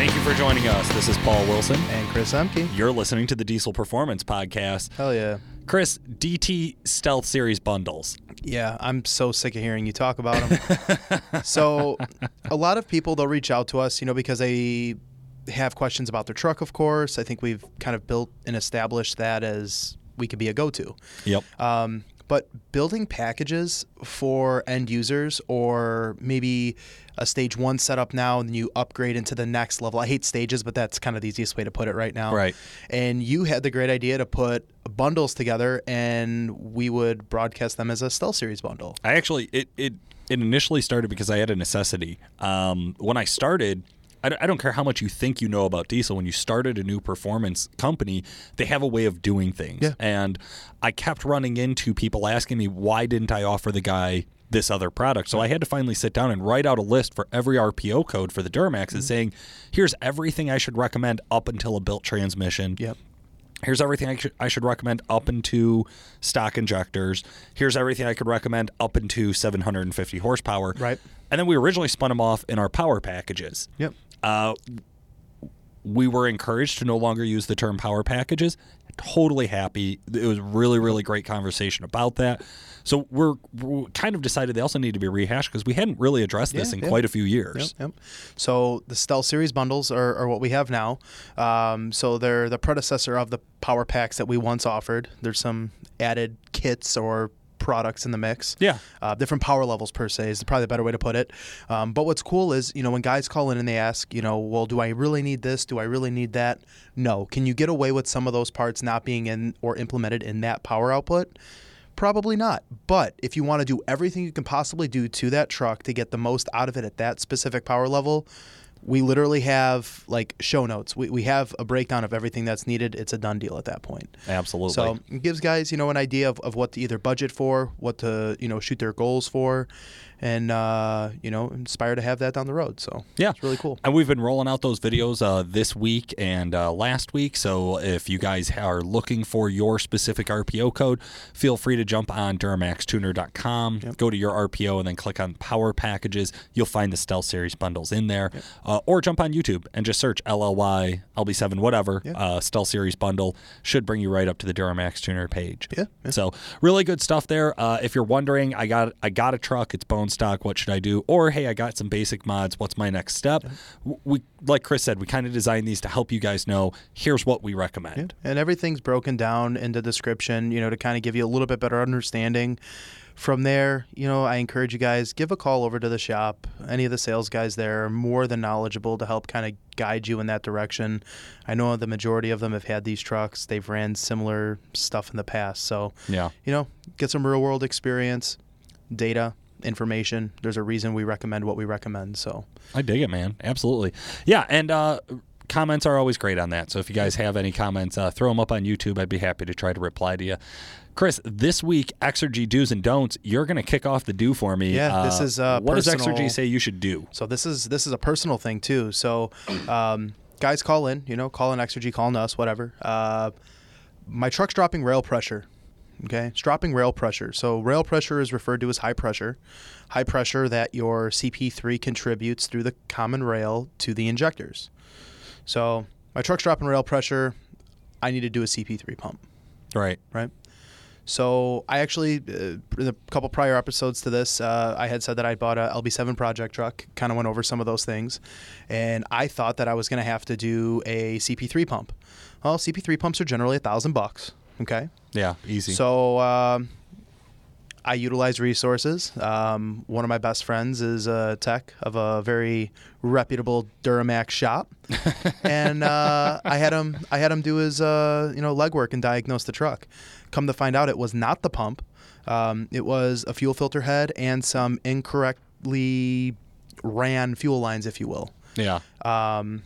Thank you for joining us. This is Paul Wilson. And Chris Emke. You're listening to the Diesel Performance Podcast. Hell yeah. Chris, DT Stealth Series bundles. Yeah, I'm so sick of hearing you talk about them. so, a lot of people they'll reach out to us, you know, because they have questions about their truck. Of course, I think we've kind of built and established that as we could be a go-to. Yep. Um, but building packages for end users or maybe a stage one setup now and then you upgrade into the next level. I hate stages, but that's kind of the easiest way to put it right now. Right. And you had the great idea to put bundles together and we would broadcast them as a Stealth Series bundle. I actually, it, it, it initially started because I had a necessity. Um, when I started, I don't, I don't care how much you think you know about diesel. When you started a new performance company, they have a way of doing things. Yeah. And I kept running into people asking me, why didn't I offer the guy this other product? So I had to finally sit down and write out a list for every RPO code for the Duramax Mm-hmm. and saying, here's everything I should recommend up until a built transmission. Yep. Here's everything I, should I should recommend up into stock injectors. Here's everything I could recommend up into 750 horsepower. Right. And then we originally spun them off in our power packages. Yep. Uh, we were encouraged to no longer use the term power packages. Totally happy. It was really, really great conversation about that. So we're, we're kind of decided they also need to be rehashed because we hadn't really addressed this Yeah, in yeah. quite a few years. Yep, yep. So the Stealth Series bundles are, are what we have now. Um, so they're the predecessor of the power packs that we once offered. There's some added kits or products in the mix. Yeah. Uh, different power levels per se is probably the better way to put it. Um, but what's cool is, you know, when guys call in and they ask, you know, well, do I really need this? Do I really need that? No. Can you get away with some of those parts not being in or implemented in that power output? Probably not. But if you want to do everything you can possibly do to that truck to get the most out of it at that specific power level, we literally have like show notes. We, we have a breakdown of everything that's needed. It's a done deal at that point. Absolutely. So it gives guys, you know, an idea of, of what to either budget for, what to, you know, shoot their goals for, and, uh, you know, inspired to have that down the road. So Yeah. it's really cool. And we've been rolling out those videos uh, this week and uh, last week. So if you guys are looking for your specific RPO code, feel free to jump on DuramaxTuner.com, go to your RPO, and then click on Power Packages. You'll find the Stealth Series bundles in there. Uh, or jump on YouTube and just search LLY, LB7, whatever, uh, Stealth Series bundle. Should bring you right up to the Duramax Tuner page. Yeah, yeah. So really good stuff there. Uh, if you're wondering, I got I got a truck. It's bone stock. What should I do? Or hey, I got some basic mods. What's my next step? W- We like Chris said, we kind of designed these to help you guys know. Here's what we recommend. And everything's broken down in the description, you know, to kind of give you a little bit better understanding. From there, you know, I encourage you guys give a call over to the shop. Any of the sales guys there are more than knowledgeable to help kind of guide you in that direction. I know the majority of them have had these trucks. They've ran similar stuff in the past. So, Yeah. you know, get some real world experience, data, information. There's a reason we recommend what we recommend. So, I dig it, man. Absolutely. Yeah, and uh, comments are always great on that. So if you guys have any comments, uh, throw them up on YouTube. I'd be happy to try to reply to you. Chris, this week, Exergy do's and don'ts. You're going to kick off the do for me. Yeah, this is, uh, what does personal- Exergy say you should do? So this is this is a personal thing too. So um, guys call in, you know, call in Exergy, calling us, whatever. Uh, my truck's dropping rail pressure. Okay, it's dropping rail pressure. So rail pressure is referred to as high pressure, high pressure that your CP3 contributes through the common rail to the injectors. So my truck's dropping rail pressure. I need to do a CP3 pump Right. right? So I actually, uh, in a couple prior episodes to this, uh, I had said that I bought a LB7 project truck. Kind of went over some of those things, and I thought that I was going to have to do a CP3 pump. Well, CP3 pumps are generally a thousand bucks. Okay, Yeah, easy. so um, I utilize resources. Um, one of my best friends is a tech of a very reputable Duramax shop, and uh, I had him. I had him do his uh, you know legwork and diagnose the truck. Come to find out, it was not the pump. Um, it was a fuel filter head and some incorrectly ran fuel lines, if you will. yeah. Um,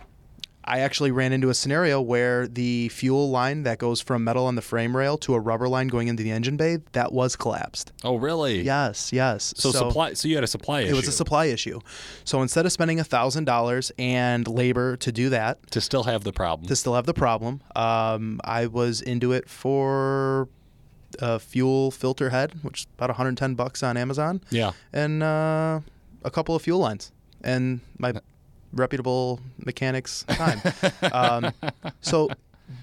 I actually ran into a scenario where the fuel line that goes from metal on the frame rail to a rubber line going into the engine bay that was collapsed. Oh, really? Yes, yes. So, supply. So you had a supply issue. It was a supply issue. So instead of spending a thousand dollars and labor to do that, to still have the problem. to still have the problem, um, I was into it for a fuel filter head, which is about 110 bucks on Amazon, yeah. and uh, a couple of fuel lines. And my reputable mechanics time. um, so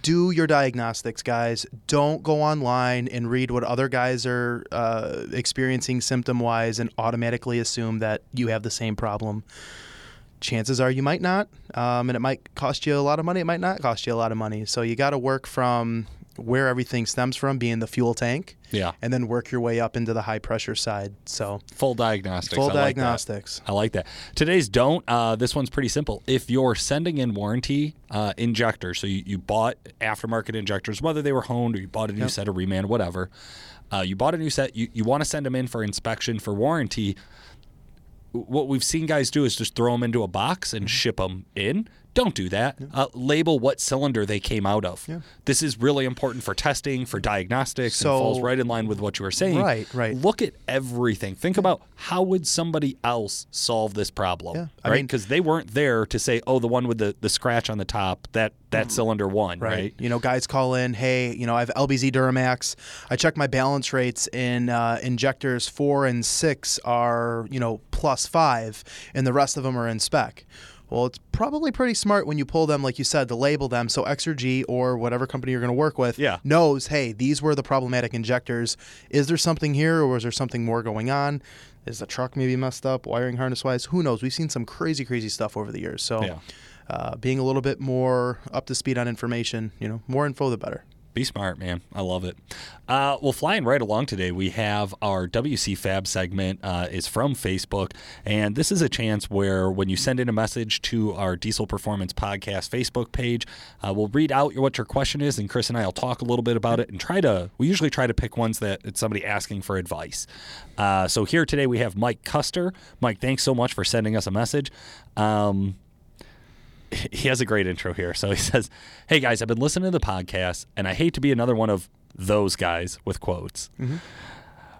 do your diagnostics, guys. Don't go online and read what other guys are uh, experiencing symptom wise and automatically assume that you have the same problem. Chances are you might not, um, and it might cost you a lot of money. It might not cost you a lot of money. So you got to work from where everything stems from, being the fuel tank. Yeah. And then work your way up into the high pressure side. So full diagnostics. Full I diagnostics. Like I like that. Today's don't. Uh, this one's pretty simple. If you're sending in warranty uh, injectors, so you, you bought aftermarket injectors, whether they were honed or you bought a new yep. set of reman, whatever. Uh, you bought a new set. You, you want to send them in for inspection for warranty. What we've seen guys do is just throw them into a box and mm-hmm. ship them in. Don't do that. Yeah. Uh, label what cylinder they came out of. Yeah. This is really important for testing, for diagnostics, so, and falls right in line with what you were saying. Right, right. Look at everything. Think about how would somebody else solve this problem, yeah. right? Because they weren't there to say, "Oh, the one with the, the scratch on the top that that mm. cylinder won." Right. right. You know, guys call in, "Hey, you know, I have LBZ Duramax. I check my balance rates in uh, injectors four and six are you know plus five, and the rest of them are in spec." Well, it's probably pretty smart when you pull them, like you said, to label them so Exergy or whatever company you're going to work with yeah. knows, hey, these were the problematic injectors. Is there something here or is there something more going on? Is the truck maybe messed up, wiring harness wise? Who knows? We've seen some crazy, crazy stuff over the years. So, yeah. uh, being a little bit more up to speed on information, you know, more info the better. Be smart, man. I love it. Uh, well, flying right along today, we have our WC Fab segment uh, is from Facebook, and this is a chance where when you send in a message to our Diesel Performance Podcast Facebook page, uh, we'll read out what your question is, and Chris and I will talk a little bit about it and try to. We usually try to pick ones that it's somebody asking for advice. Uh, so here today we have Mike Custer. Mike, thanks so much for sending us a message. Um, he has a great intro here. So he says, Hey guys, I've been listening to the podcast, and I hate to be another one of those guys with quotes, mm-hmm.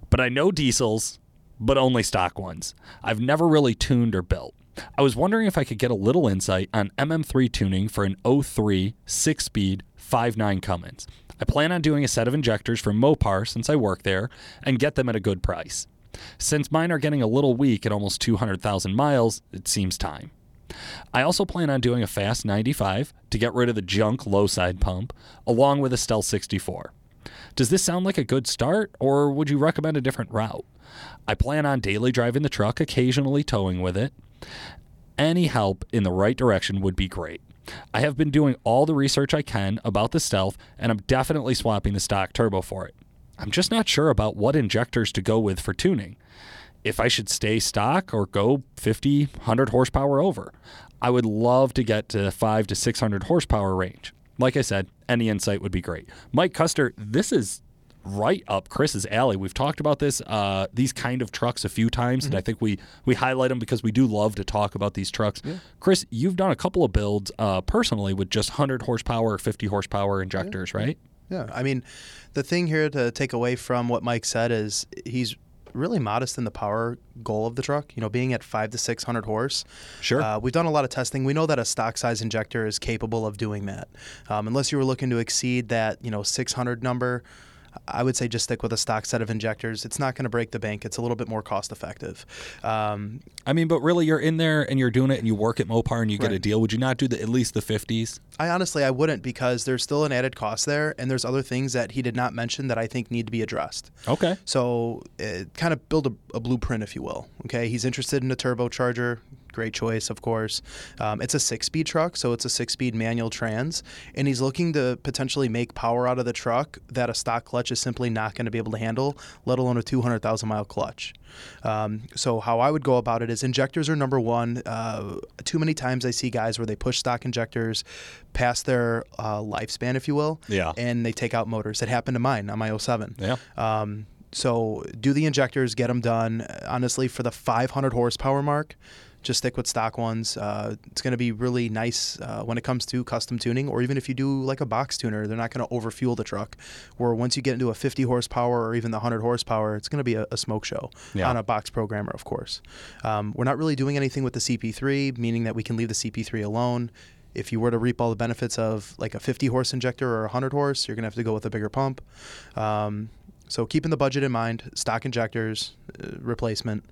but I know diesels, but only stock ones. I've never really tuned or built. I was wondering if I could get a little insight on MM3 tuning for an 03 6 speed 5.9 Cummins. I plan on doing a set of injectors from Mopar since I work there and get them at a good price. Since mine are getting a little weak at almost 200,000 miles, it seems time. I also plan on doing a FASS 95 to get rid of the junk low side pump, along with a Stealth 64. Does this sound like a good start, or would you recommend a different route? I plan on daily driving the truck, occasionally towing with it. Any help in the right direction would be great. I have been doing all the research I can about the Stealth, and I'm definitely swapping the stock turbo for it. I'm just not sure about what injectors to go with for tuning if I should stay stock or go 50, 100 horsepower over. I would love to get to 5 to 600 horsepower range. Like I said, any insight would be great. Mike Custer, this is right up Chris's alley. We've talked about this, uh, these kind of trucks a few times, mm-hmm. and I think we we highlight them because we do love to talk about these trucks. Yeah. Chris, you've done a couple of builds uh, personally with just 100 horsepower, or 50 horsepower injectors, yeah. right? Yeah, I mean, the thing here to take away from what Mike said is he's really modest in the power goal of the truck. You know, being at five to six hundred horse. Sure. Uh, we've done a lot of testing. We know that a stock size injector is capable of doing that. Um, unless you were looking to exceed that, you know, six hundred number. I would say just stick with a stock set of injectors. It's not going to break the bank. It's a little bit more cost effective. Um, I mean, but really, you're in there and you're doing it, and you work at Mopar and you get a deal. Would you not do the, at least the 50s? I honestly, I wouldn't because there's still an added cost there, and there's other things that he did not mention that I think need to be addressed. Okay. So, uh, kind of build a, a, blueprint, if you will. Okay. He's interested in a turbocharger. Great choice, of course. Um, it's a six-speed truck, so it's a six-speed manual trans, and he's looking to potentially make power out of the truck that a stock clutch is simply not going to be able to handle, let alone a 200,000 mile clutch. Um, so how I would go about it is injectors are number one. Uh, too many times I see guys where they push stock injectors past their uh, lifespan, if you will, yeah, and they take out motors. It happened to mine on my 07. Yeah. Um, so do the injectors, get them done. Honestly, for the 500 horsepower mark, just stick with stock ones. Uh, it's going to be really nice uh, when it comes to custom tuning, or even if you do like a box tuner, they're not going to overfuel the truck. Where once you get into a 50 horsepower or even the 100 horsepower, it's going to be a, a, smoke show yeah. on a box programmer, of course. Um, we're not really doing anything with the CP3, meaning that we can leave the CP3 alone if you were to reap all the benefits of like a 50 horse injector or a 100 horse, you're going to have to go with a bigger pump. Um, so keeping the budget in mind, stock injectors, uh, replacement,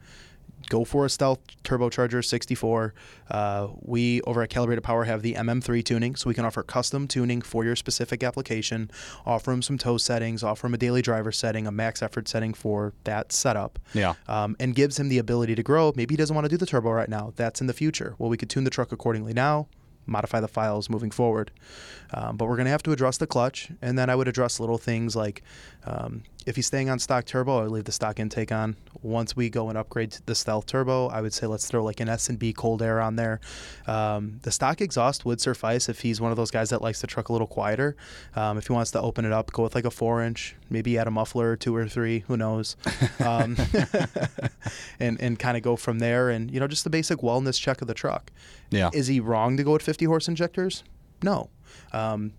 go for a stealth turbocharger 64 uh, we over at calibrated power have the mm3 tuning so we can offer custom tuning for your specific application offer them some tow settings offer him a daily driver setting a max effort setting for that setup. Yeah. um, and gives him the ability to grow. Maybe he doesn't want to do the turbo right now. That's in the future. Well we could tune the truck accordingly now modify the files moving forward. Um, but we're going to have to address the clutch and then i would address little things like um, if he's staying on stock turbo i leave the stock intake on once we go and upgrade to the stealth turbo i would say let's throw like an s&b cold air on there um, the stock exhaust would suffice if he's one of those guys that likes the truck a little quieter um, if he wants to open it up go with like a four inch maybe add a muffler or two or three who knows um, and, and kind of go from there and you know just the basic wellness check of the truck Yeah. is he wrong to go with 50 horse injectors? No. Um,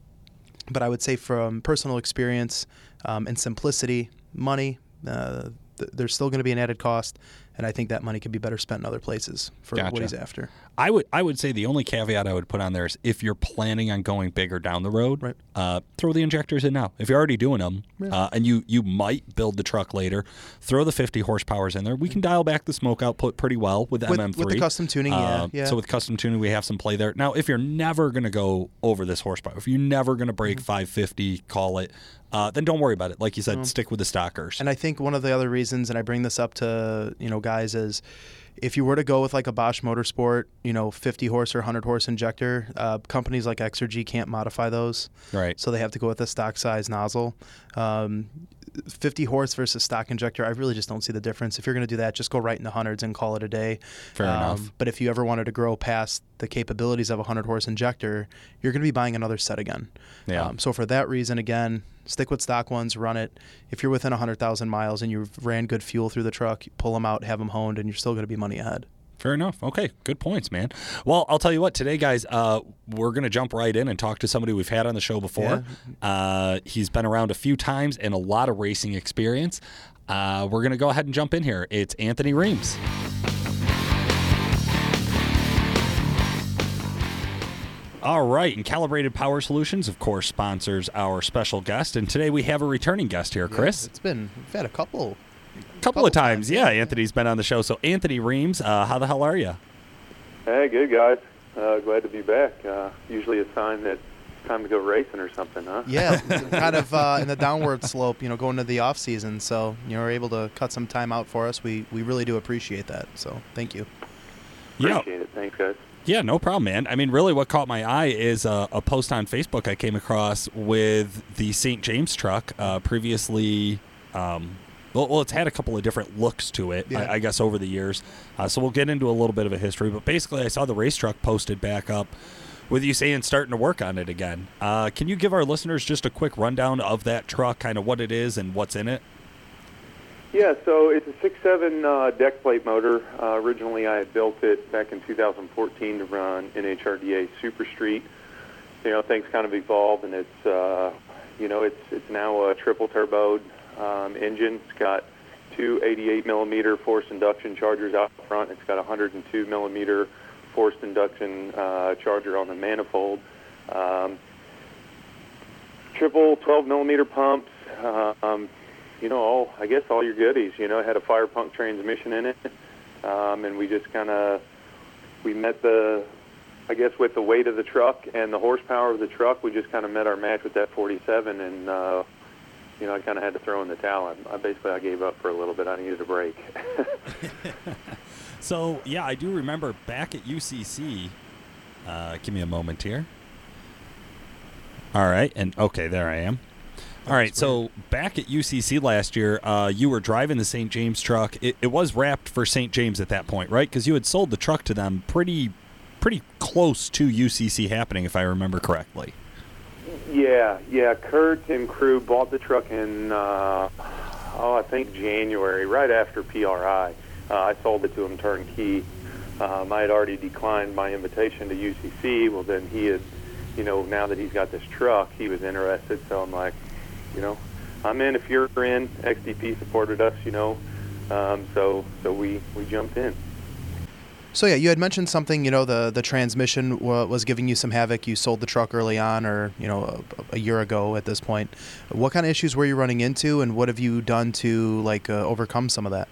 but I would say from personal experience um, and simplicity, money, uh, th- there's still going to be an added cost, and I think that money could be better spent in other places for Gotcha. what he's after. I would I would say the only caveat I would put on there is if you're planning on going bigger down the road, Right. uh, throw the injectors in now. If you're already doing them, uh, and you you might build the truck later, throw the 50 horsepowers in there. We can dial back the smoke output pretty well with, With- MM3. with the custom tuning, yeah, Uh, yeah. So with custom tuning, we have some play there. Now, if you're never going to go over this horsepower, if you're never going to break Mm-hmm. 550, call it, uh, then don't worry about it. Like you said, stick with the stockers. And I think one of the other reasons, and I bring this up to you know guys, is if you were to go with like a Bosch Motorsport, you know, 50 horse or 100 horse injector, uh, companies like Exergy can't modify those. right. so they have to go with a stock size nozzle. Um, 50 horse versus stock injector, I really just don't see the difference. If you're going to do that, just go right in the hundreds and call it a day. Um, Fair enough. But if you ever wanted to grow past the capabilities of a 100 horse injector, you're going to be buying another set again. Yeah. Um, so for that reason, again, stick with stock ones, run it. If you're within 100,000 miles and you've ran good fuel through the truck, pull them out, have them honed, and you're still going to be money ahead. Fair enough. Okay, good points, man. Well, I'll tell you what. Today, guys, uh, we're gonna jump right in and talk to somebody we've had on the show before. Uh, he's been around a few times and a lot of racing experience. Uh, we're gonna go ahead and jump in here. It's Anthony Reams. All right, and Calibrated Power Solutions, of course, sponsors our special guest, and today we have a returning guest here, Chris. It's been, we've had a couple. Couple of times, yeah. Anthony's been on the show. So, Anthony Reams, uh, how the hell are you? Hey, good guys. Uh, glad to be back. Uh, usually a sign that it's time to go racing or something, huh? Yeah, kind of uh, in the downward slope, you know, going to the off season. So you know, we're able to cut some time out for us. We we really do appreciate that. So thank you. Yeah. Appreciate it. Thanks, guys. Yeah, no problem, man. I mean, really, what caught my eye is uh, a post on Facebook I came across with the St. James truck. Uh, previously, um, well, well, it's had a couple of different looks to it, Yeah. I, I guess, over the years. Uh, so we'll get into a little bit of a history. But basically, I saw the race truck posted back up with you saying starting to work on it again. Uh, can you give our listeners just a quick rundown of that truck, kind of what it is and what's in it? Yeah, so it's a six-seven uh, deck plate motor. Uh, originally, I had built it back in 2014 to run NHRDA Super Street. You know, things kind of evolved, and it's uh, you know it's it's now a triple turboed um, engine. It's got two 88 millimeter forced induction chargers out front. It's got a 102 millimeter forced induction uh, charger on the manifold. Um, triple 12 millimeter pumps. Um, you know, all I guess all your goodies. You know, it had a Firepunk transmission in it, um, and we just kind of we met the, I guess, with the weight of the truck and the horsepower of the truck, we just kind of met our match with that 47, and uh, you know, I kind of had to throw in the towel. I, I basically I gave up for a little bit. I needed a break. So yeah, I do remember back at UCC. Uh, give me a moment here. All right, and okay, there I am. All right, so back at UCC last year, uh, you were driving the St. James truck. It, it was wrapped for St. James at that point, right? Because you had sold the truck to them pretty, pretty close to UCC happening, if I remember correctly. Yeah, yeah. Kurt and crew bought the truck in, uh, oh, I think January, right after PRI. Uh, I sold it to him turnkey. Um, I had already declined my invitation to UCC. Well, then he had, you know, now that he's got this truck, he was interested. So I'm like, you know, I'm in if you're in. XDP supported us, you know, um, so so we we jumped in. So yeah, you had mentioned something. You know, the the transmission wa was giving you some havoc. You sold the truck early on, or you know, a, a year ago at this point. What kind of issues were you running into, and what have you done to like uh, overcome some of that?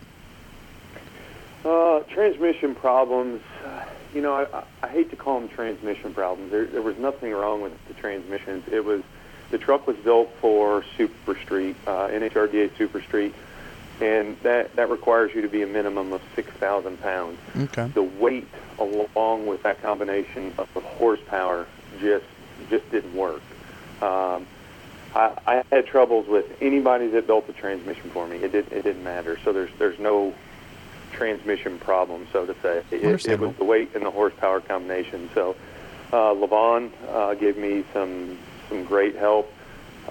Uh, transmission problems, uh, you know, I, I hate to call them transmission problems. There, there was nothing wrong with the transmissions. It was the truck was built for Super Street, uh, NHRDA Super Street, and that that requires you to be a minimum of six thousand pounds. Okay. The weight, along with that combination of horsepower, just just didn't work. Um, I, I had troubles with anybody that built the transmission for me. It did it didn't matter. So there's there's no transmission problem, so to say. It, it was the weight and the horsepower combination. So uh, Lavon uh, gave me some some great help.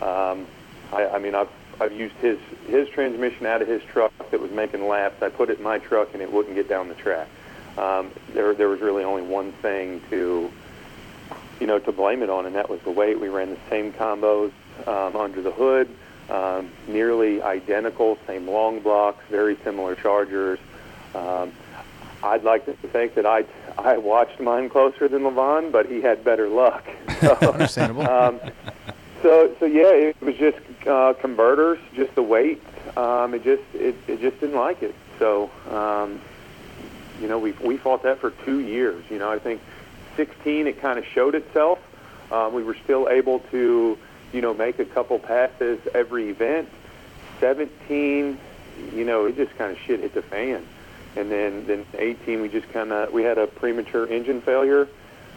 Um, I, I mean, I've I've used his his transmission out of his truck that was making laps. I put it in my truck and it wouldn't get down the track. Um, there there was really only one thing to you know to blame it on, and that was the weight. We ran the same combos um, under the hood, um, nearly identical, same long blocks, very similar chargers. Um, I'd like to think that I I watched mine closer than Lavon, but he had better luck. So, Understandable. um, so so yeah, it was just uh, converters, just the weight. Um, it just it, it just didn't like it. So um, you know we we fought that for two years. You know I think 16 it kind of showed itself. Um, we were still able to you know make a couple passes every event. 17, you know it just kind of shit hit the fan. And then then 18 we just kind of we had a premature engine failure.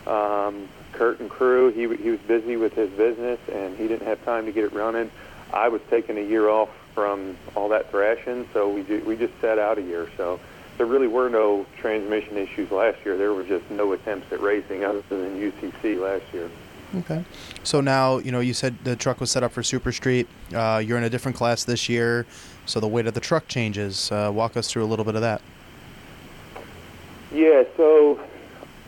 Um, Kurt and crew, he, he was busy with his business and he didn't have time to get it running. I was taking a year off from all that thrashing, so we ju- we just sat out a year. So there really were no transmission issues last year. There were just no attempts at racing other than UCC last year. Okay. So now, you know, you said the truck was set up for Super Street. Uh, you're in a different class this year, so the weight of the truck changes. Uh, walk us through a little bit of that. Yeah, so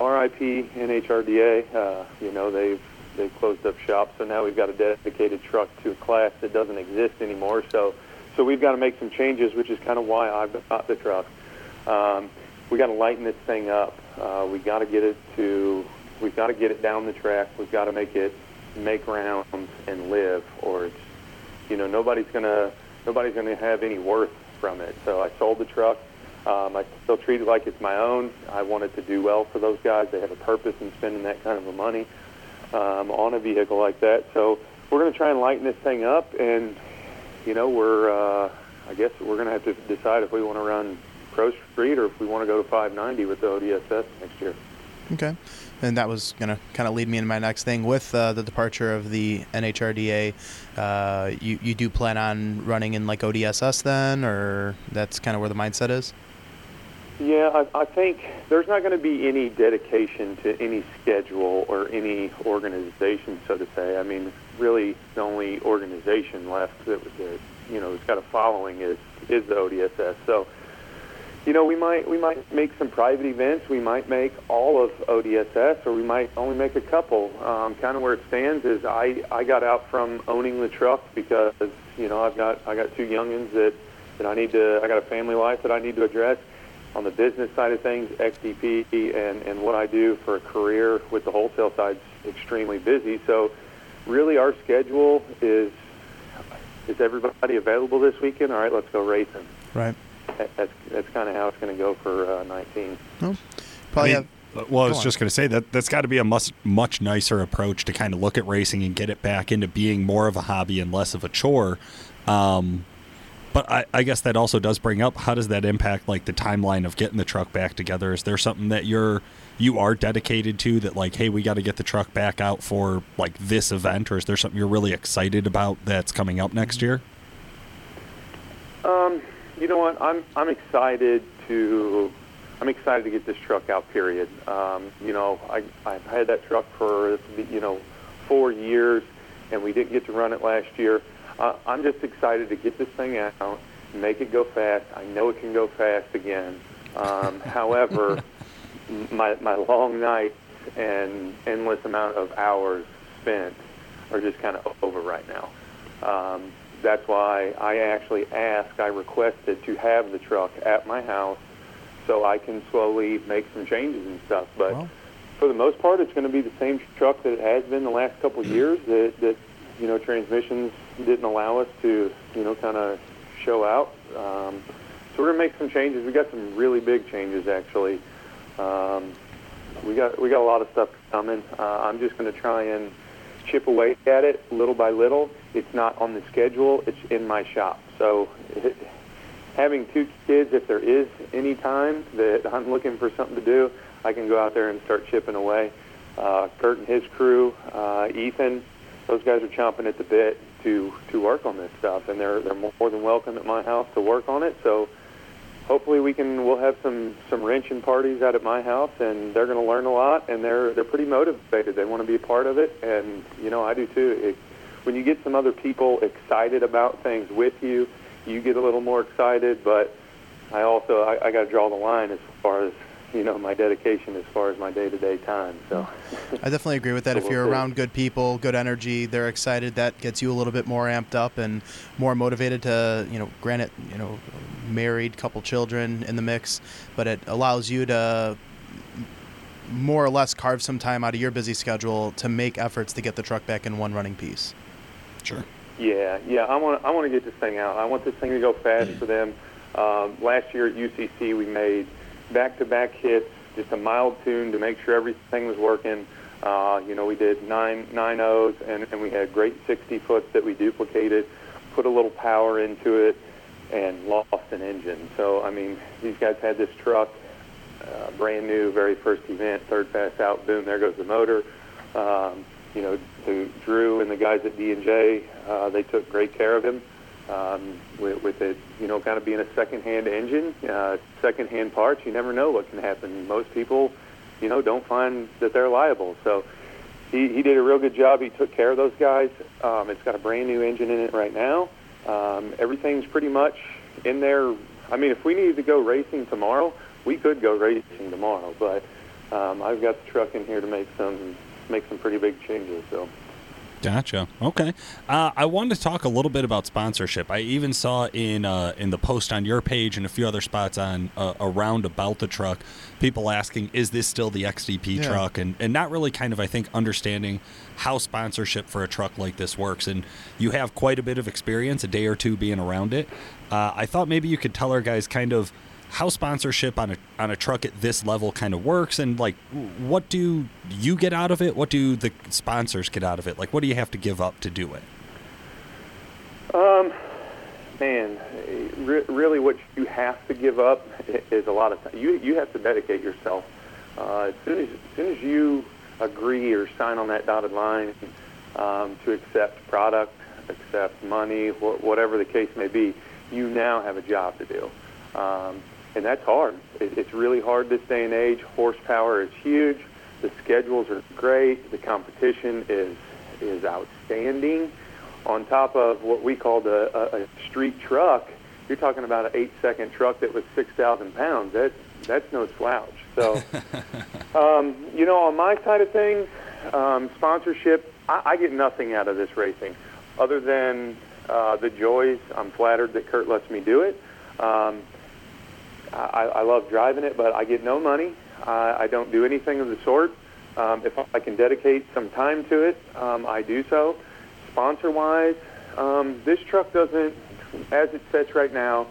RIP NHRDA, uh, you know, they've they've closed up shop, so now we've got a dedicated truck to a class that doesn't exist anymore. So so we've got to make some changes, which is kind of why I've got the truck. Um, we got to lighten this thing up. Uh, we got to get it to we've got to get it down the track. We've got to make it make rounds and live, or it's you know nobody's gonna nobody's gonna have any worth from it. So I sold the truck. Um, I still treat it like it's my own. I wanted to do well for those guys. They have a purpose in spending that kind of money um, on a vehicle like that. So we're going to try and lighten this thing up, and you know, we're uh, I guess we're going to have to decide if we want to run Pro Street or if we want to go to 590 with the ODSS next year. Okay. And that was going to kind of lead me into my next thing. With uh, the departure of the NHRDA, uh, you, you do plan on running in like ODSS then, or that's kind of where the mindset is? Yeah, I, I think there's not going to be any dedication to any schedule or any organization, so to say. I mean, really, the only organization left that, that you know has got a following is is the ODSS. So, you know, we might we might make some private events. We might make all of ODSS, or we might only make a couple. Um, kind of where it stands is I I got out from owning the truck because you know I've got I got two youngins that that I need to I got a family life that I need to address on the business side of things, XDP and, and what I do for a career with the wholesale side is extremely busy. So really our schedule is, is everybody available this weekend? All right, let's go racing. Right. That- That's, that's kind of how it's going to go for uh, 19. No. I Probably mean, have. uh, well, I was on. just going to say that that's got to be a much much nicer approach to kind of look at racing and get it back into being more of a hobby and less of a chore. Um, but I, I guess that also does bring up how does that impact like the timeline of getting the truck back together? Is there something that you're you are dedicated to that like hey we got to get the truck back out for like this event or is there something you're really excited about that's coming up next year? Um, you know what? I'm I'm excited to I'm excited to get this truck out. Period. Um, you know, I I've had that truck for you know four years, and we didn't get to run it last year. Uh, I'm just excited to get this thing out, make it go fast. I know it can go fast again. Um, however, my my long nights and endless amount of hours spent are just kind of over right now. Um, that's why I actually asked, I requested to have the truck at my house so I can slowly make some changes and stuff. But Well. for the most part, it's going to be the same truck that it has been the last couple of years. That, that you know, transmissions didn't allow us to, you know, kind of show out. Um, so we're gonna make some changes. We got some really big changes actually. Um, we got we got a lot of stuff coming. Uh, I'm just gonna try and chip away at it little by little. It's not on the schedule. It's in my shop. So it, having two kids, if there is any time that I'm looking for something to do, I can go out there and start chipping away. Uh, Kurt and his crew, uh, Ethan, those guys are chomping at the bit to to work on this stuff, and they're they're more than welcome at my house to work on it. So hopefully we can we'll have some some wrenching parties out at my house, and they're going to learn a lot, and they're they're pretty motivated. They want to be a part of it, and you know I do too. It, when you get some other people excited about things with you, you get a little more excited. But I also I, I got to draw the line as far as you know my dedication as far as my day-to-day time. So I definitely agree with that. If you're around good people, good energy, they're excited. That gets you a little bit more amped up and more motivated to, you know, granted, you know, married, couple children in the mix, but it allows you to more or less carve some time out of your busy schedule to make efforts to get the truck back in one running piece. Sure. Yeah, yeah. I want I want to get this thing out. I want this thing to go fast for them. Um, last year at UCC, we made back-to-back hits, just a mild tune to make sure everything was working. Uh, you know, we did nine nine O's, and, and we had great 60 foots that we duplicated, put a little power into it, and lost an engine. So I mean, these guys had this truck, uh, brand new, very first event, third pass out, boom, there goes the motor. Um, you know, the Drew and the guys at D and J, uh, they took great care of him um, with, with it. You know, kind of being a second-hand engine, uh, second-hand parts. You never know what can happen. Most people, you know, don't find that they're liable. So he, he did a real good job. He took care of those guys. Um, it's got a brand new engine in it right now. Um, everything's pretty much in there. I mean, if we needed to go racing tomorrow, we could go racing tomorrow. But um, I've got the truck in here to make some make some pretty big changes. So. Gotcha. Okay. Uh, I wanted to talk a little bit about sponsorship. I even saw in uh, in the post on your page and a few other spots on uh, around about the truck, people asking, "Is this still the XDP Yeah. truck?" and and not really kind of I think understanding how sponsorship for a truck like this works. And you have quite a bit of experience, a day or two being around it. Uh, I thought maybe you could tell our guys kind of how sponsorship on a on a truck at this level kind of works and like what do you get out of it what do the sponsors get out of it like what do you have to give up to do it Um, man, re- really, what you have to give up is a lot of time. You you have to dedicate yourself. Uh, as soon as as soon as you agree or sign on that dotted line um, to accept product, accept money, wh- whatever the case may be, you now have a job to do, um, and that's hard. It, it's really hard this day and age. Horsepower is huge. The schedules are great. The competition is is outstanding on top of what we called a, a, a street truck, you're talking about an eight-second truck that was 6,000 pounds. That that's no slouch. So, um, you know, on my side of things, um, sponsorship, I, I get nothing out of this racing, other than uh, the joys. I'm flattered that Kurt lets me do it. Um, I, I love driving it, but I get no money. I, I don't do anything of the sort. Um, if I can dedicate some time to it, um, I do so. Sponsor-wise, um, this truck doesn't, as it sits right now,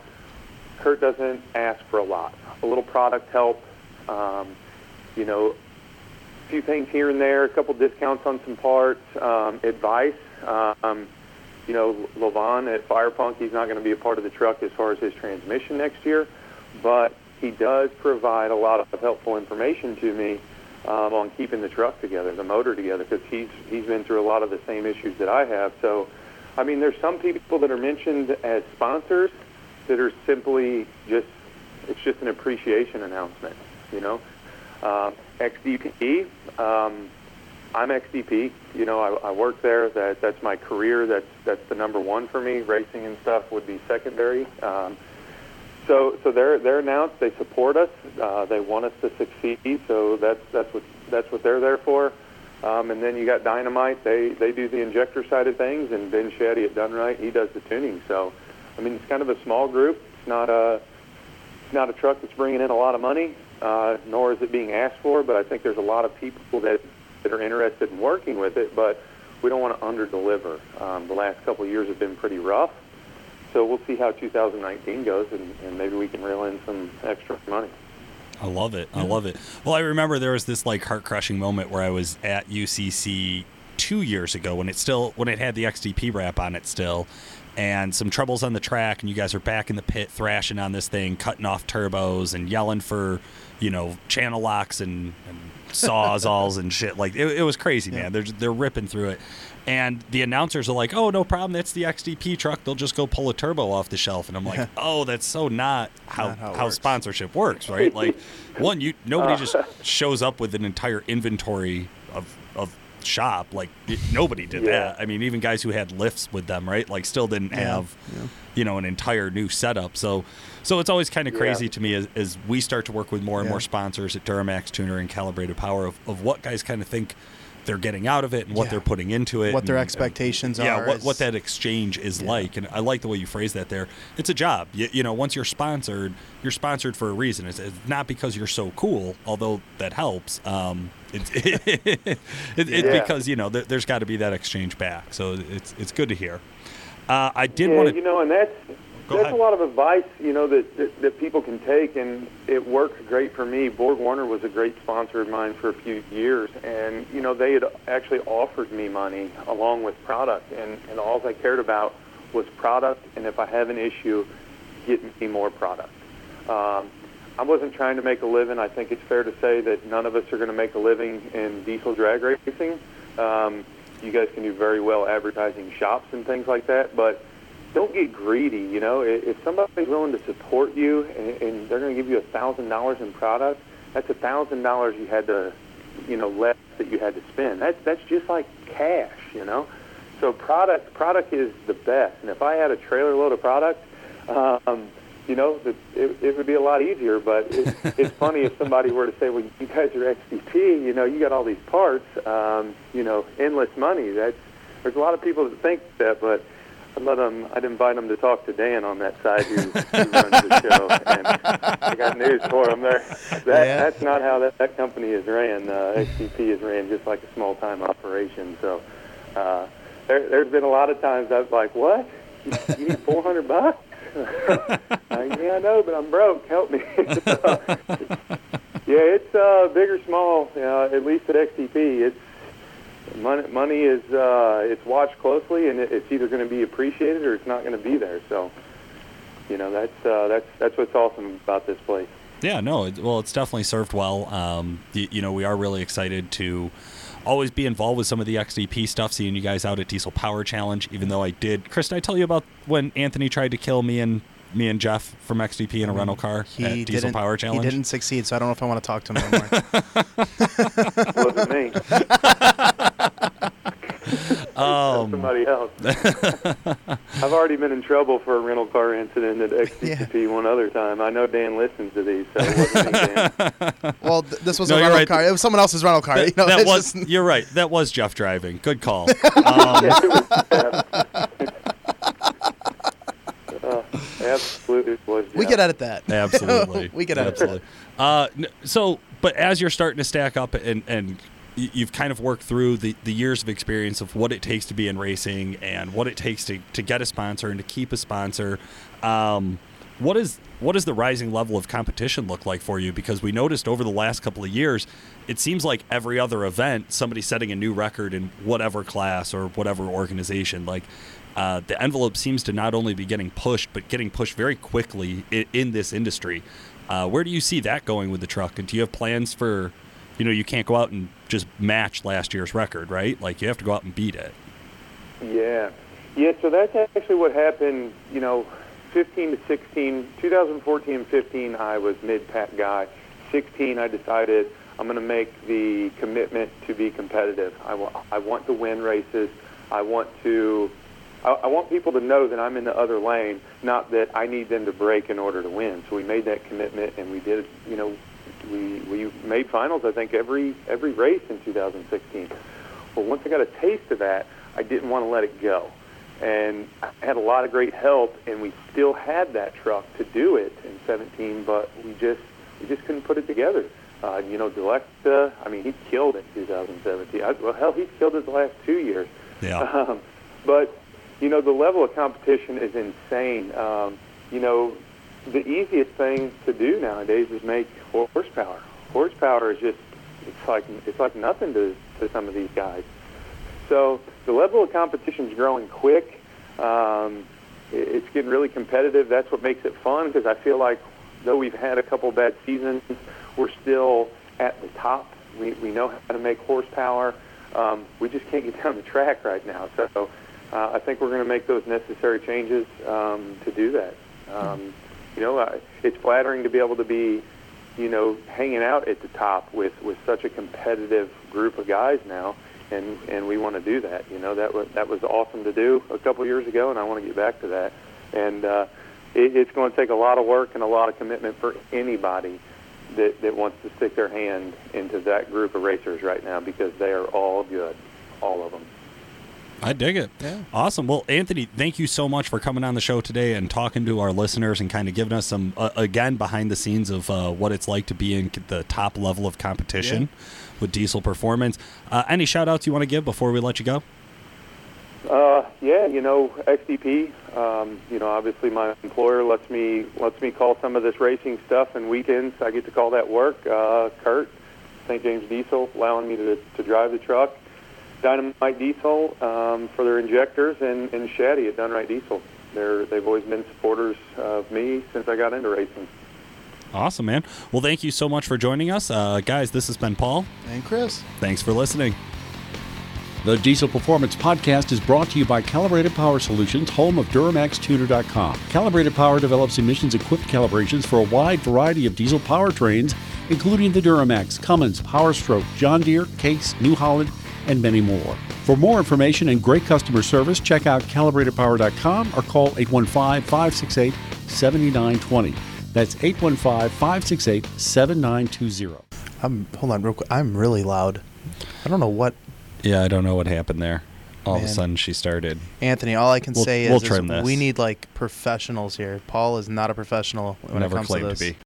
Kurt doesn't ask for a lot. A little product help, um, you know, a few things here and there, a couple discounts on some parts, um, advice. Um, you know, Lavon at Firepunk, he's not going to be a part of the truck as far as his transmission next year, but he does provide a lot of helpful information to me um, on keeping the truck together, the motor together, because he's he's been through a lot of the same issues that I have. So, I mean, there's some people that are mentioned as sponsors that are simply just it's just an appreciation announcement, you know. Uh, XDP, um, I'm XDP. You know, I, I work there. That that's my career. That's that's the number one for me. Racing and stuff would be secondary. Um, so so they're they're announced. They support us. Uh, they want us to succeed. So that's that's what that's what they're there for. Um, and then you got Dynamite. They they do the injector side of things, and Ben Shetty at Dunright he does the tuning. So I mean it's kind of a small group. It's not a not a truck that's bringing in a lot of money, uh, nor is it being asked for. But I think there's a lot of people that that are interested in working with it. But we don't want to underdeliver. Um, the last couple of years have been pretty rough. So we'll see how 2019 goes, and, and maybe we can reel in some extra money. I love it. I love it. Well, I remember there was this like heart crushing moment where I was at UCC two years ago when it still when it had the XDP wrap on it still, and some troubles on the track, and you guys are back in the pit thrashing on this thing, cutting off turbos and yelling for, you know, channel locks and, and sawzalls and shit. Like it, it was crazy, man. They're they're ripping through it. And the announcers are like, "Oh, no problem. That's the XDP truck. They'll just go pull a turbo off the shelf." And I'm like, "Oh, that's so not how Not how how sponsorship works, right? Like, one, you nobody just shows up with an entire inventory of of shop. Like, nobody did Yeah. that. I mean, even guys who had lifts with them, right? Like, still didn't have, you know, an entire new setup. So, so it's always kind of Yeah. crazy to me as, as we start to work with more and Yeah. more sponsors at Duramax Tuner and Calibrated Power of, of what guys kind of think they're getting out of it and what Yeah. they're putting into it What their and- expectations yeah, are what, is- what that exchange is Yeah. like, and I like the way you phrase that. There, it's a job. You, you know, once you're sponsored, you're sponsored for a reason. It's, it's not because you're so cool, although that helps. Um, it's it, it, it's Yeah. because you know there, there's got to be that exchange back. So it's it's good to hear. Uh, I did yeah, want to. you know, and that's Go that's ahead. a lot of advice, you know, that, that that people can take, and it works great for me. Borg Warner was a great sponsor of mine for a few years, and you know, they had actually offered me money along with product, and and all I cared about was product, and if I have an issue, get me more product. Um, I wasn't trying to make a living. I think it's fair to say that none of us are going to make a living in diesel drag racing. Um, you guys can do very well advertising shops and things like that, but don't get greedy. You know, if somebody's willing to support you and, and they're going to give you a thousand dollars in product, that's a thousand dollars you had to, you know, less that you had to spend. That's that's just like cash. You know, so product product is the best. And if I had a trailer load of product, um, you know, the, it, it would be a lot easier. But it, it's funny if somebody were to say, "Well, you guys are XDP. You know, you got all these parts. Um, you know, endless money." That's there's a lot of people that think that, but I let them. I'd invite them to talk to Dan on that side who, who runs the show. And I got news for them. There, that Yeah. that's not how that, that company is ran. Uh, XDP is ran just like a small time operation. So uh, there, there's been a lot of times I was like, "What? You, you need 400 bucks?" like, yeah, I know, but I'm broke. Help me. yeah, it's uh, big or small. Uh, at least at XDP, it's money. Money is uh, it's watched closely, and it, it's either going to be appreciated or it's not going to be there. So, you know, that's uh, that's that's what's awesome about this place. Yeah, no, it, well, it's definitely served well. Um, you, you know, we are really excited to always be involved with some of the XDP stuff. Seeing you guys out at Diesel Power Challenge, even though I did. Chris, did I tell you about when Anthony tried to kill me and me and Jeff from XDP in a rental car He at Diesel didn't, Power Challenge? He didn't succeed, so I don't know if I want to talk to him anymore. wasn't me. Um, Somebody else. I've already been in trouble for a rental car incident at XDP one other time. I know Dan listens to these, so it wasn't me, Dan. well, th- this was No, a rental right. car. It was someone else's rental car. you that know, that it's was just- you're right. That was Jeff driving. Good call. Um, Uh, absolutely was. we Jeff. could edit that. Absolutely. we could edit Absolutely. Uh, so, but as you're starting to stack up and, and y- you've kind of worked through the, the years of experience of what it takes to be in racing and what it takes to, to get a sponsor and to keep a sponsor, um, what is what does the rising level of competition look like for you? Because we noticed over the last couple of years, it seems like every other event, somebody's setting a new record in whatever class or whatever organization. Like uh, the envelope seems to not only be getting pushed, but getting pushed very quickly in, in this industry. Uh, where do you see that going with the truck? And do you have plans for, you know, you can't go out and just match last year's record, right? Like you have to go out and beat it. Yeah. Yeah, so that's actually what happened, you know, 15 to 16, 2014 and 15, I was mid-pack guy. 16, I decided I'm going to make the commitment to be competitive. I I want to win races. I want to, I want people to know that I'm in the other lane, not that I need them to break in order to win. So we made that commitment, and we did, you know, we, we made finals, I think, every, every race in 2016. Well, once I got a taste of that, I didn't want to let it go. And I had a lot of great help, and we still had that truck to do it in 17, but we just we just couldn't put it together. Uh, you know, Delecta, I mean, he killed in 2017. I, well, hell, he's killed his last two years. Yeah. Um, but you know, the level of competition is insane. Um, you know, the easiest thing to do nowadays is make horsepower. Horsepower is just it's like it's like nothing to, to some of these guys. So the level of competition is growing quick. Um, it's getting really competitive. That's what makes it fun because I feel like though we've had a couple bad seasons, we're still at the top. We we know how to make horsepower. Um, we just can't get down the track right now. So uh, I think we're going to make those necessary changes um, to do that. Um, you know, it's flattering to be able to be, you know, hanging out at the top with, with such a competitive group of guys now, and, and we want to do that. You know, that was, that was awesome to do a couple years ago, and I want to get back to that. And uh, it, it's going to take a lot of work and a lot of commitment for anybody that, that wants to stick their hand into that group of racers right now because they are all good, all of them. I dig it. Yeah. Awesome. Well, Anthony, thank you so much for coming on the show today and talking to our listeners and kind of giving us some, uh, again, behind the scenes of uh, what it's like to be in the top level of competition with diesel performance. Uh, any shout outs you want to give before we let you go? Uh, yeah, you know, XDP. Um, you know, obviously my employer lets me lets me call some of this racing stuff and weekends. I get to call that work. Uh, Kurt, St. James Diesel, allowing me to to drive the truck. Dynomite Diesel um, for their injectors, and and Shaddy at Dunright Diesel. They're they've always been supporters of me since I got into racing. Awesome, man. Well, thank you so much for joining us. Uh, guys, this has been Paul. And Chris. Thanks for listening. The Diesel Performance Podcast is brought to you by Calibrated Power Solutions, home of DuramaxTuner.com. Calibrated Power develops emissions equipped calibrations for a wide variety of diesel powertrains, including the Duramax, Cummins, PowerStroke, John Deere, Case, New Holland, and many more. For more information and great customer service, check out calibratedpower.com or call 815 568 7920. That's 815 568 7920. I'm hold on real quick. I'm really loud. I don't know what Yeah, I don't know what happened there. All of a sudden, she started. Anthony. All I can We'll- say we'll is, is we need like professionals here. Paul is not a professional when Never it comes claimed to to this. be.